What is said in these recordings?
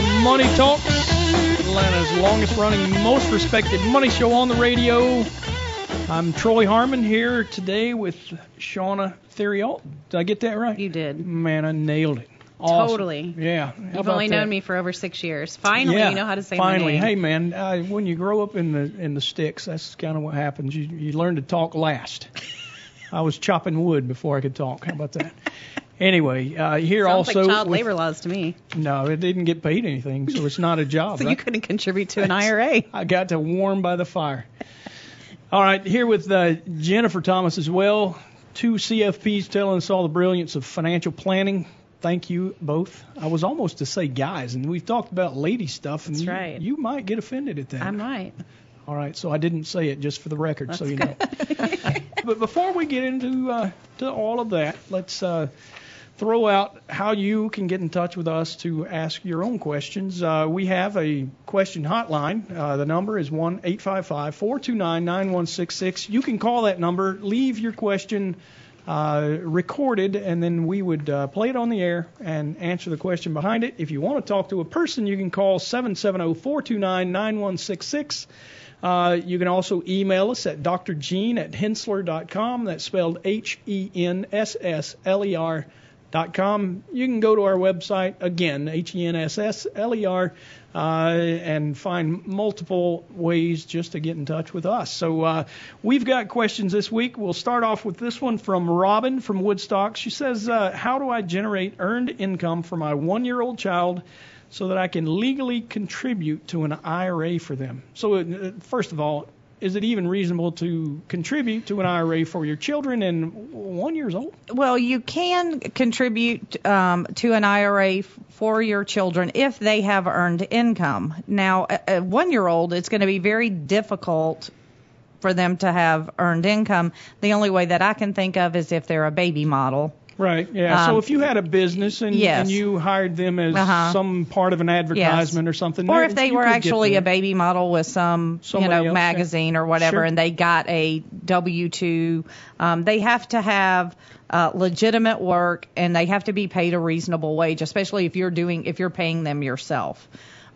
to Money Talk, Atlanta's longest running, most respected money show on the radio. I'm Troy Harmon here today with Shauna Theriault. Did I get that right? You did. Man, I nailed it. Awesome. Totally. Yeah. How You've only that? known me for over six years. Finally, yeah, you know how to say finally. my name. Hey, man, uh, when you grow up in the in the sticks, that's kind of what happens. You you learn to talk last. I was chopping wood before I could talk. How about that? Anyway, uh, here Sounds also like child with- labor laws to me. No, it didn't get paid anything, so it's not a job. So right? you couldn't contribute to an IRA. I got to warm by the fire. All right, here with uh, Jennifer Thomas as well. Two CFPs telling us all the brilliance of financial planning. Thank you both. I was almost to say guys, and we've talked about lady stuff, and That's you, right. you might get offended at that. I might. All right, so I didn't say it just for the record, so That's you know. but before we get into uh, to all of that, let's uh, throw out how you can get in touch with us to ask your own questions. Uh, we have a question hotline. Uh, the number is 1 855 429 9166. You can call that number, leave your question. Uh, recorded, and then we would uh, play it on the air and answer the question behind it. If you want to talk to a person, you can call 770-429-9166. Uh, you can also email us at drgene at henssler.com. That's spelled E H-E-N-S-S-L-E-R dot com. You can go to our website again, H-E-N-S-S-L-E-R, uh, and find multiple ways just to get in touch with us. So uh, we've got questions this week. We'll start off with this one from Robin from Woodstock. She says, uh, "How do I generate earned income for my one-year-old child?" So that I can legally contribute to an IRA for them. So, uh, first of all, is it even reasonable to contribute to an IRA for your children and one years old? Well, you can contribute um, to an IRA for your children if they have earned income. Now, a, a one-year-old, it's going to be very difficult for them to have earned income. The only way that I can think of is if they're a baby model. Right. Yeah. so Um, if you had a business and, yes. and you hired them as Uh-huh. some part of an advertisement or something, Or if they were actually a baby model with some, Somebody you know, else, yeah. magazine or whatever, Sure. and they got a W-2, um, they have to have uh, legitimate work and they have to be paid a reasonable wage, especially if you're doing, if you're paying them yourself.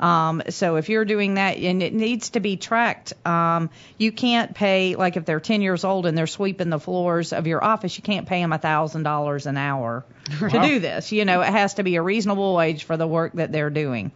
Um, so if you're doing that, and it needs to be tracked, um, you can't pay like if they're 10 years old and they're sweeping the floors of your office, you can't pay them a thousand dollars an hour to do this. You know, it has to be a reasonable wage for the work that they're doing.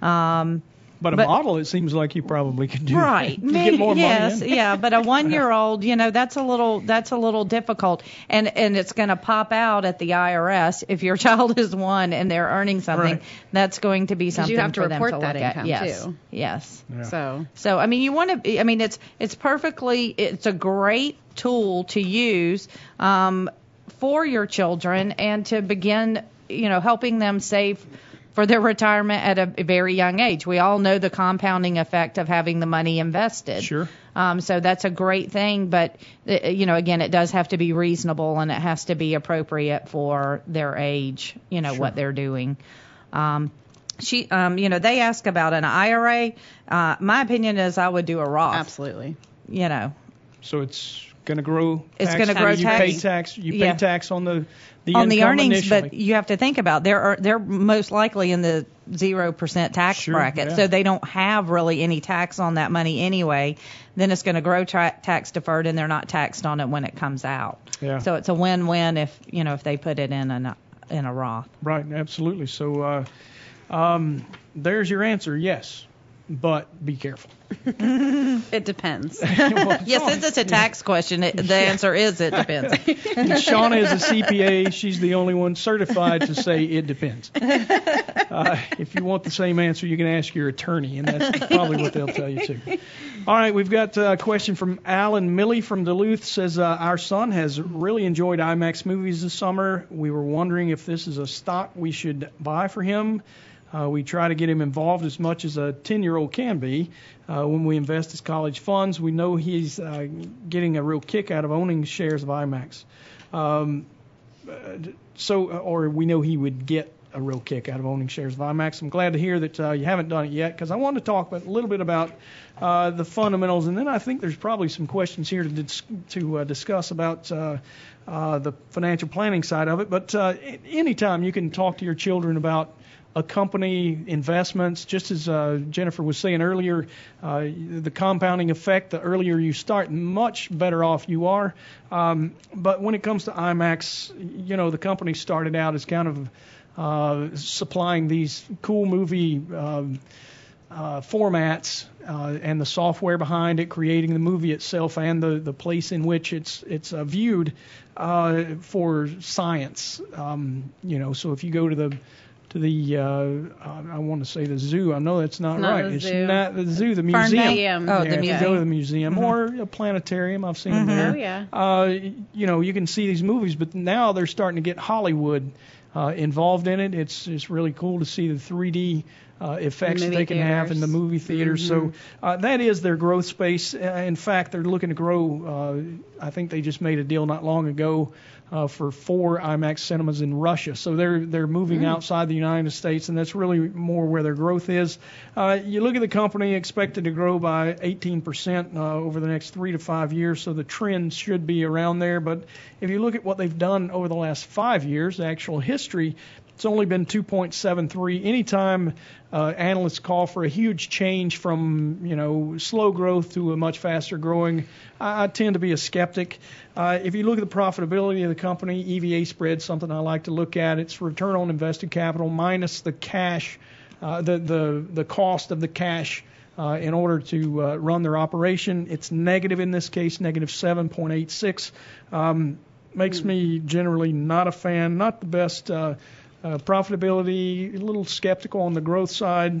Um, but a but- model, it seems like you probably could do right. to get more yes, money. Yeah, but a one-year-old, you know, that's a little that's a little difficult, and and it's going to pop out at the IRS if your child is one and they're earning something. Right. That's going to be something you have to for them report to that look at. income, Yes, too. yes. Yeah. So So I mean, you want to. I mean, it's it's perfectly. It's a great tool to use um, for your children and to begin, you know, helping them save for their retirement at a very young age. We all know the compounding effect of having the money invested. Sure. Um, so that's a great thing, but uh, you know, again, it does have to be reasonable and it has to be appropriate for their age. You know Sure. what they're doing. Um, she, um, you know, they ask about an IRA. Uh, my opinion is I would do a Roth. absolutely. You know, So it's going to grow. It's gonna grow You pay tax. You pay Yeah. tax on the the on the earnings, initially. but you have to think about they're are- they're most likely in the zero percent tax Sure, bracket, yeah. so they don't have really any tax on that money anyway. Then it's going to grow tra- tax deferred, and they're not taxed on it when it comes out. Yeah. So it's a win-win if you know if they put it in a in a Roth. Right, absolutely. So uh, um, there's your answer. Yes, but be careful. It depends. Yes, since it's a tax question, it, the answer is it depends. Shauna is a CPA. She's the only one certified to say it depends. Uh, if you want the same answer, you can ask your attorney, and that's probably what they'll tell you too. All right, we've got a question from Alan Millie from Duluth. Says uh, our son has really enjoyed IMAX movies this summer. We were wondering if this is a stock we should buy for him. Uh, we try to get him involved as much as a 10 year old can be. Uh, when we invest his college funds, we know he's uh, getting a real kick out of owning shares of IMAX. Um, uh, so, or we know he would get a real kick out of owning shares of IMAX. I'm glad to hear that uh, you haven't done it yet because I wanted to talk about, a little bit about uh, the fundamentals, and then I think there's probably some questions here to dis- to uh, discuss about uh, uh, the financial planning side of it. But uh, anytime you can talk to your children about a company, investments, just as uh, Jennifer was saying earlier, uh, the compounding effect, the earlier you start, much better off you are. Um, but when it comes to IMAX, you know, the company started out as kind of uh, supplying these cool movie um, uh, formats uh, and the software behind it, creating the movie itself and the, the place in which it's it's uh, viewed uh, for science. Um, you know, so if you go to the to the uh, I want to say the zoo. I know that's not, Not right. it's zoo. not the zoo. The Fern museum. Museum. Oh, yeah, the if you go to the museum or a planetarium. I've seen them there. Oh yeah. Uh, you know, you can see these movies, but now they're starting to get Hollywood uh, involved in it. It's it's really cool to see the 3D uh, effects that movie they can have in the theaters. movie theaters. So uh, that is their growth space. Uh, in fact, they're looking to grow. Uh, I think they just made a deal not long ago. Uh, for four IMAX cinemas in Russia, so they're they're moving outside the United States, and that's really more where their growth is. Uh, you look at the company expected to grow by 18% uh, over the next three to five years, so the trend should be around there. But if you look at what they've done over the last five years, the actual history, it's only been 2.73. Anytime uh, analysts call for a huge change from you know slow growth to a much faster growing, I, I tend to be a skeptic. Uh, if you look at the profitability of the company, EVA spread, something I like to look at. It's return on invested capital minus the cash, uh, the the the cost of the cash. Uh, in order to uh, run their operation, it's negative in this case, negative 7.86. Um, makes me generally not a fan, not the best uh, uh, profitability, a little skeptical on the growth side.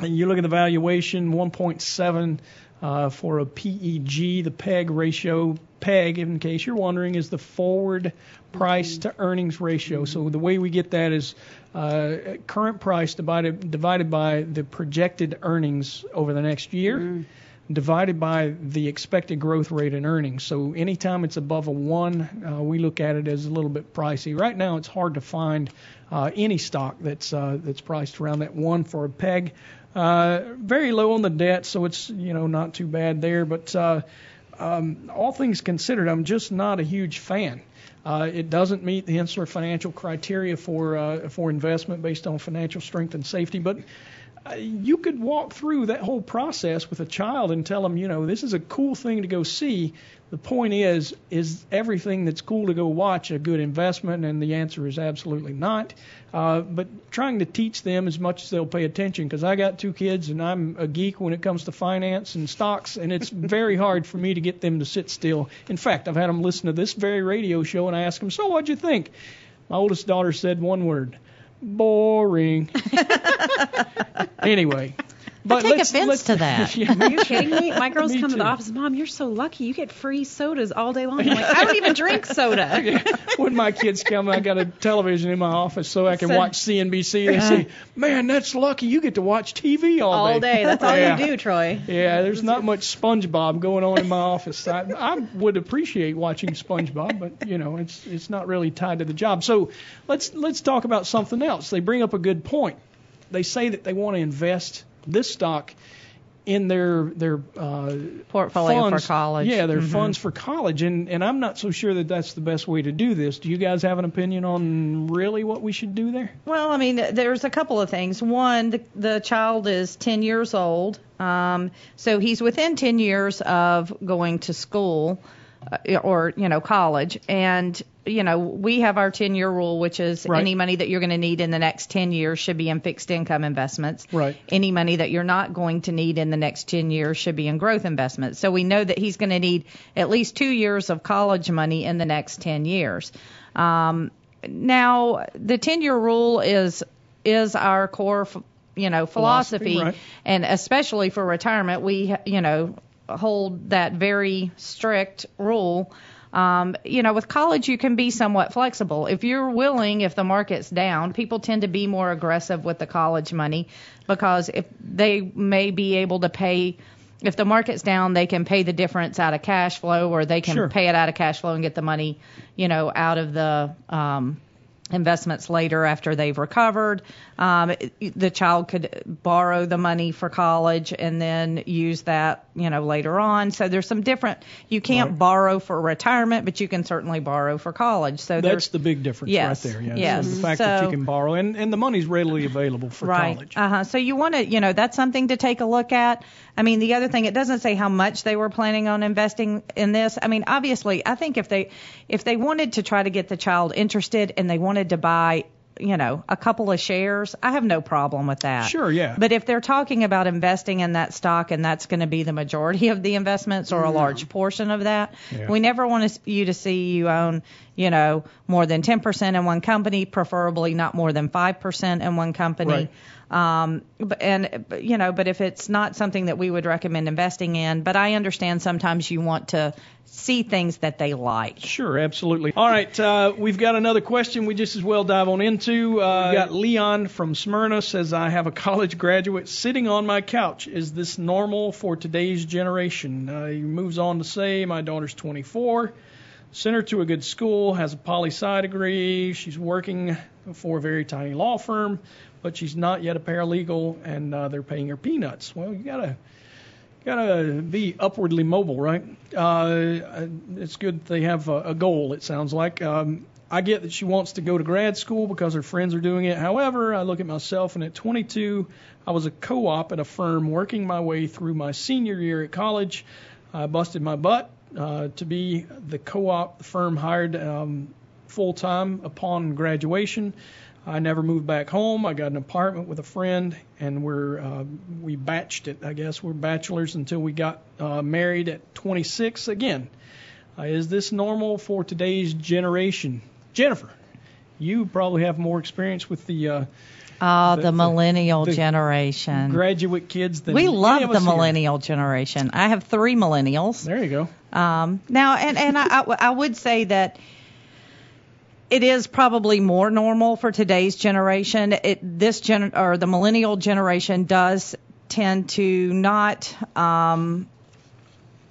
And you look at the valuation, 1.7 uh, for a PEG, the PEG ratio. PEG, in case you're wondering, is the forward price to earnings ratio. So the way we get that is uh, current price divided divided by the projected earnings over the next year divided by the expected growth rate in earnings. So anytime it's above a one, uh, we look at it as a little bit pricey. Right now, it's hard to find uh, any stock that's uh, that's priced around that one for a peg. Uh, very low on the debt, so it's you know not too bad there. But uh, um, all things considered, I'm just not a huge fan. Uh, it doesn't meet the Henssler financial criteria for uh, for investment based on financial strength and safety, but you could walk through that whole process with a child and tell them, you know, this is a cool thing to go see. The point is, is everything that's cool to go watch a good investment? And the answer is absolutely not. Uh, but trying to teach them as much as they'll pay attention, because I got two kids and I'm a geek when it comes to finance and stocks, and it's very hard for me to get them to sit still. In fact, I've had them listen to this very radio show, and I ask them, so what'd you think? My oldest daughter said one word boring. anyway, but take let's, offense let's, to that. yeah, Are you kidding me? My girls Me come to the office, Mom, you're so lucky. You get free sodas all day long. I'm like, I don't even drink soda. when my kids come, I got a television in my office so I can So- watch CNBC. They say, "Man, that's lucky. You get to watch TV all, day. All day. That's all Yeah. you do, Troy. Yeah, there's not much SpongeBob going on in my office. I, I would appreciate watching SpongeBob, but you know, it's it's not really tied to the job. So let's let's talk about something else. They bring up a good point. They say that they want to invest this stock in their their uh, Portfolio funds. for college. Yeah, their Mhm. funds for college, and and I'm not so sure that that's the best way to do this. Do you guys have an opinion on really what we should do there? Well, I mean, there's a couple of things. One, the, the child is 10 years old, um, so he's within 10 years of going to school or you know college, and you know we have our 10 year rule, which is Right. any money that you're going to need in the next 10 years should be in fixed income investments. Right. Any money that you're not going to need in the next 10 years should be in growth investments. So we know that he's going to need at least two years of college money in the next 10 years. Um, now, the 10 year rule is is our core, f- you know, philosophy, Philosophy, right. and especially for retirement, we, you know, hold that very strict rule. Um, you know, with college, you can be somewhat flexible. If you're willing, if the market's down, people tend to be more aggressive with the college money because if they may be able to pay, if the market's down, they can pay the difference out of cash flow or they can Sure. pay it out of cash flow and get the money, you know, out of the, um, investments later after they've recovered. Um, the child could borrow the money for college and then use that, you know, later on. So there's some different. You can't Right. borrow for retirement, but you can certainly borrow for college. So That's the big difference Yes, right there. Yeah. yes. So the fact that you can borrow and, and the money's readily available for right. college. Uh huh. So you want to, you know, that's something to take a look at. I mean, the other thing, it doesn't say how much they were planning on investing in this. I mean, obviously, I think if they if they wanted to try to get the child interested and they wanted to buy, you know, a couple of shares, I have no problem with that. Sure, yeah. But if they're talking about investing in that stock and that's going to be the majority of the investments or a large portion of that, Yeah. we never want you to see you own, you know, more than 10% in one company, preferably not more than 5% in one company. Right. Um, and you know, but if it's not something that we would recommend investing in, but I understand sometimes you want to see things that they like. Sure, absolutely. All right, uh, we've got another question we just as well dive on into. Uh, we got Leon from Smyrna says, I have a college graduate sitting on my couch. Is this normal for today's generation? Uh, he moves on to say, My daughter's 24, sent her to a good school, has a poli sci degree, she's working for a very tiny law firm, but she's not yet a paralegal, and uh, they're paying her peanuts. Well, you gotta gotta be upwardly mobile, right? Uh, it's good they have a, a goal. It sounds like. Um, I get that she wants to go to grad school because her friends are doing it. However, I look at myself, and at 22, I was a co-op at a firm working my way through my senior year at college. I busted my butt uh, to be the co-op. The firm hired um, full time upon graduation. I never moved back home. I got an apartment with a friend, and we're uh, we batched it. I guess we're bachelors until we got uh, married at 26 again. Uh, is this normal for today's generation? Jennifer, you probably have more experience with the uh, Oh, The- the, millennial the generation. graduate kids than we love the us here. millennial generation. I have three millennials. There you go. Um, now, and and I, I, I would say that it is probably more normal for today's generation. It this gen or the millennial generation does tend to not um,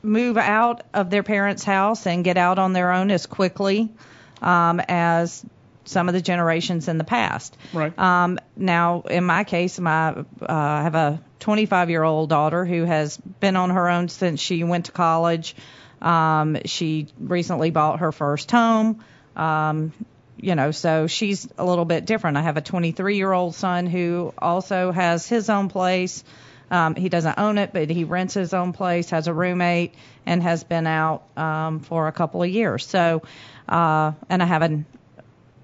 move out of their parents' house and get out on their own as quickly um, as some of the generations in the past. Right. Um, now, in my case, my uh, I have a 25 year old daughter who has been on her own since she went to college. Um, she recently bought her first home. Um, you know, so she's a little bit different. I have a 23 year old son who also has his own place. Um, he doesn't own it, but he rents his own place, has a roommate, and has been out um, for a couple of years. So, uh, and I have a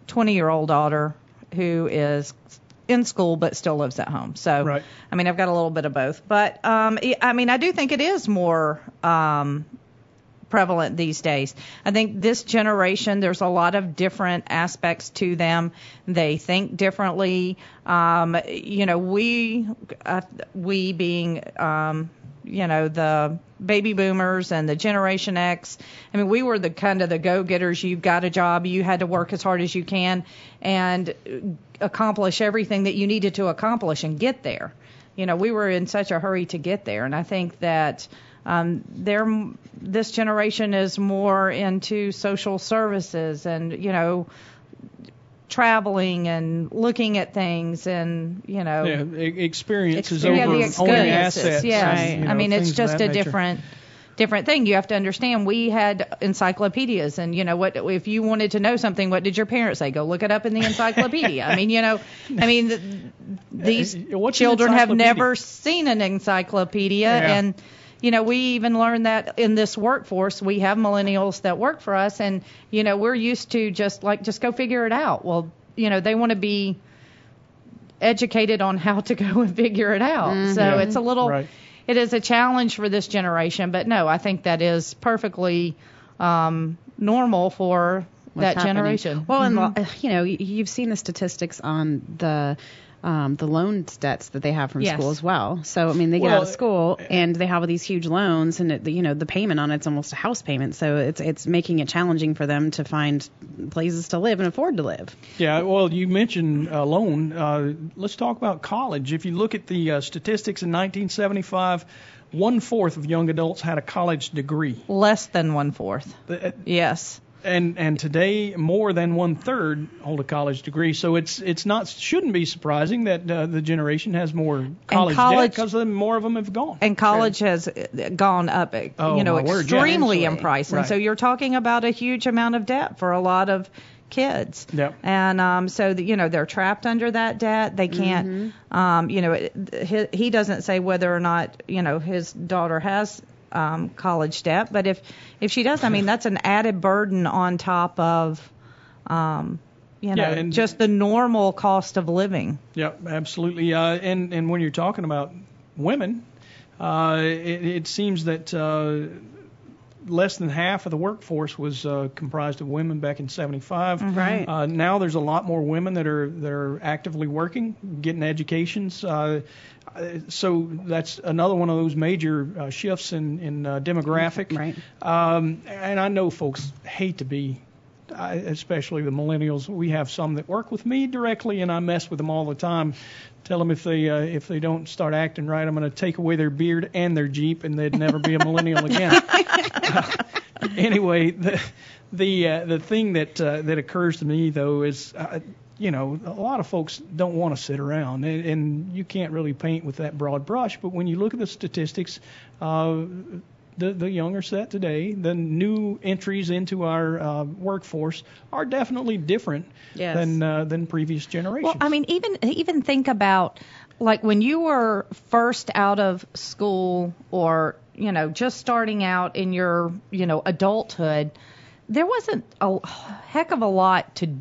20 year old daughter who is in school but still lives at home. So, Right. I mean, I've got a little bit of both. But, um, I mean, I do think it is more um, prevalent these days. I think this generation, there's a lot of different aspects to them. They think differently. Um, you know, we, uh, we being, um, you know, the baby boomers and the Generation X. I mean, we were the kind of the go-getters. You got a job, you had to work as hard as you can and accomplish everything that you needed to accomplish and get there. You know, we were in such a hurry to get there, and I think that um, they're this generation is more into social services and you know traveling and looking at things and you know Yeah, experiences yeah, over the owning experiences. assets. Yes. and, you know, I mean, it's just a nature. different different thing. You have to understand. We had encyclopedias, and you know what? If you wanted to know something, what did your parents say? Go look it up in the encyclopedia. I mean, you know, I mean, th these Uh, what's children have never seen an encyclopedia, Yeah. and you know, we even learned that in this workforce, we have millennials that work for us, and you know, we're used to just like just go figure it out. Well, you know, they want to be educated on how to go and figure it out. So Yeah. it's a little Right. it is a challenge for this generation, but no, I think that is perfectly um, normal for what's that happening. generation. Well, and Mhm. uh, you know, you've seen the statistics on the um, the loan debts that they have from Yes. school as well. So I mean, they get Well, out of school and they have all these huge loans, and it, you know, the payment on it's almost a house payment. So it's it's making it challenging for them to find places to live and afford to live. Yeah, well, you mentioned uh, loan. Uh, let's talk about college. If you look at the uh, statistics in 1975, one fourth of young adults had a college degree. less than one fourth. Uh, Yes. And and today more than one third hold a college degree. So it's it's not shouldn't be surprising that uh, the generation has more college, college- debt because more of them have gone. and college has uh, gone up, uh, Oh, you know, word, yeah. extremely in price, and so you're talking about a huge amount of debt for a lot of kids. Yep. And um, so the, you know they're trapped under that debt. They can't. Um, you know, it, he, he doesn't say whether or not you know his daughter has um, college debt, but if if she does, I mean that's an added burden on top of. Um, you know, Yeah, just the normal cost of living. Yeah, absolutely. Uh, and and when you're talking about women, uh, it, it seems that uh, less than half of the workforce was uh, comprised of women back in '75. Right. Uh, now there's a lot more women that are that are actively working, getting educations. Uh, uh, so that's another one of those major uh, shifts in in uh, demographic. Right. Um, and I know folks hate to be, I, especially the millennials. We have some that work with me directly, and I mess with them all the time. Tell them if they uh, if they don't start acting right, I'm going to take away their beard and their Jeep, and they'd never be a millennial again. anyway, the the uh, the thing that uh, that occurs to me though is. Uh, you know, a lot of folks don't want to sit around, and, and you can't really paint with that broad brush. But when you look at the statistics, uh, the, the younger set today, the new entries into our uh, workforce are definitely different Yes. than uh, than previous generations. Well, I mean, even even think about like when you were first out of school or you know just starting out in your you know adulthood, there wasn't a heck of a lot to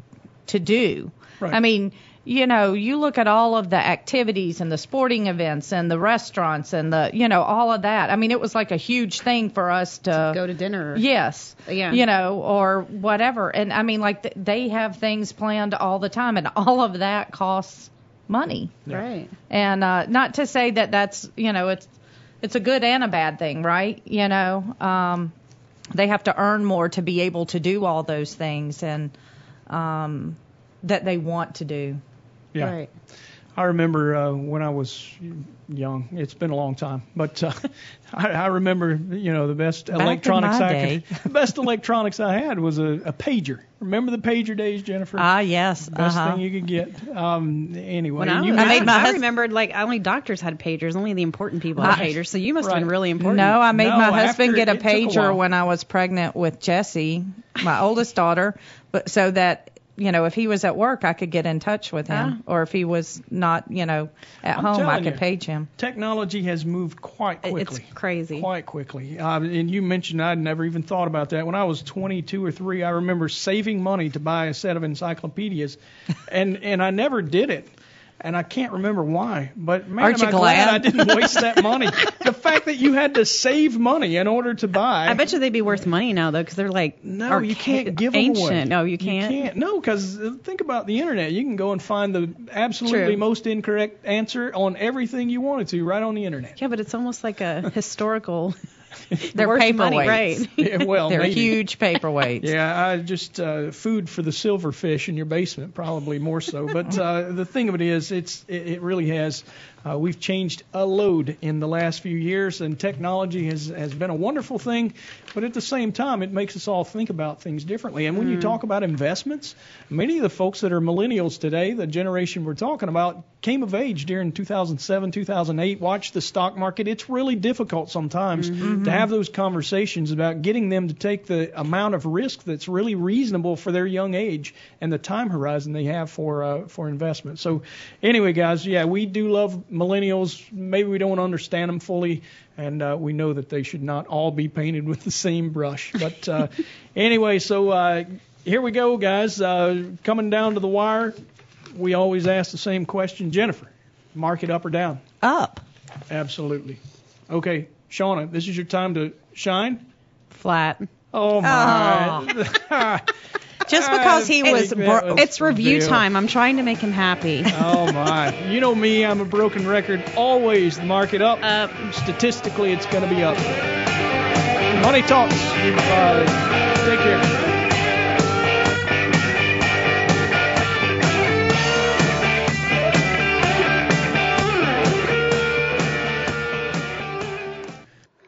to do. Right. I mean, you know, you look at all of the activities and the sporting events and the restaurants and the you know all of that. I mean, it was like a huge thing for us to Go to dinner. Yes. Yeah. You know, or whatever. And I mean, like th- they have things planned all the time, and all of that costs money. Right. And uh, not to say that that's you know it's it's a good and a bad thing, right? You know, um, they have to earn more to be able to do all those things and um, that they want to do. Yeah. Right. I remember uh, when I was young. It's been a long time, but uh, I, I remember, you know, the best in electronics I day. could, the best electronics I had was a, a pager. Remember the pager days, Jennifer? Ah, yes. best uh-huh. thing you could get. Um, anyway, When I, and you was, I made my I hus- remembered like only doctors had pagers, only the important people had I- pagers. So you must have been really important. No, I made No, my husband get a it took a pager when I was pregnant with Jessie, my oldest daughter, but so that you know if he was at work, I could get in touch with him, or if he was not, you know, at I'm home, I could you. page him. technology has moved quite quickly. It's crazy. Quite quickly. Uh, and you mentioned I'd never even thought about that. When I was 22 or 3, I remember saving money to buy a set of encyclopedias, and and I never did it. And I can't remember why, but man, Aren't am I glad glad? I didn't waste that money. the fact that you had to save money in order to buy. I bet you they'd be worth money now though, because they're like No, archa- you can't give them ancient. away. No, you can't. You can't. No, because uh, think about the internet. You can go and find the absolutely True. most incorrect answer on everything you wanted to right on the internet. Yeah, but it's almost like a historical. They're worth money, paperweights. right? Yeah, well, They're maybe. huge paperweights. Yeah, I just uh, food for the silverfish in your basement, probably more so. But uh, the thing of it is, it's it, it really has. Uh, we've changed a load in the last few years, and technology has has been a wonderful thing. But at the same time, it makes us all think about things differently. And when you talk about investments, many of the folks that are millennials today, the generation we're talking about, came of age during 2007, 2008. Watched the stock market. It's really difficult sometimes to have those conversations about getting them to take the amount of risk that's really reasonable for their young age and the time horizon they have for uh, for investment. So, anyway, guys, yeah, we do love millennials. Maybe we don't understand them fully, and uh, we know that they should not all be painted with the same brush. But uh, anyway, so uh, here we go, guys. Uh, coming down to the wire, we always ask the same question, Jennifer. mark it up or down? Up, Absolutely. Okay, Shauna, this is your time to shine. flat. Oh my! Just because he I was, think bro- that was It's review Deal. time. I'm trying to make him happy. oh my! You know me, I'm a broken record. Always mark it up. Up. Statistically, it's going to be up. Money talks. Uh, take care.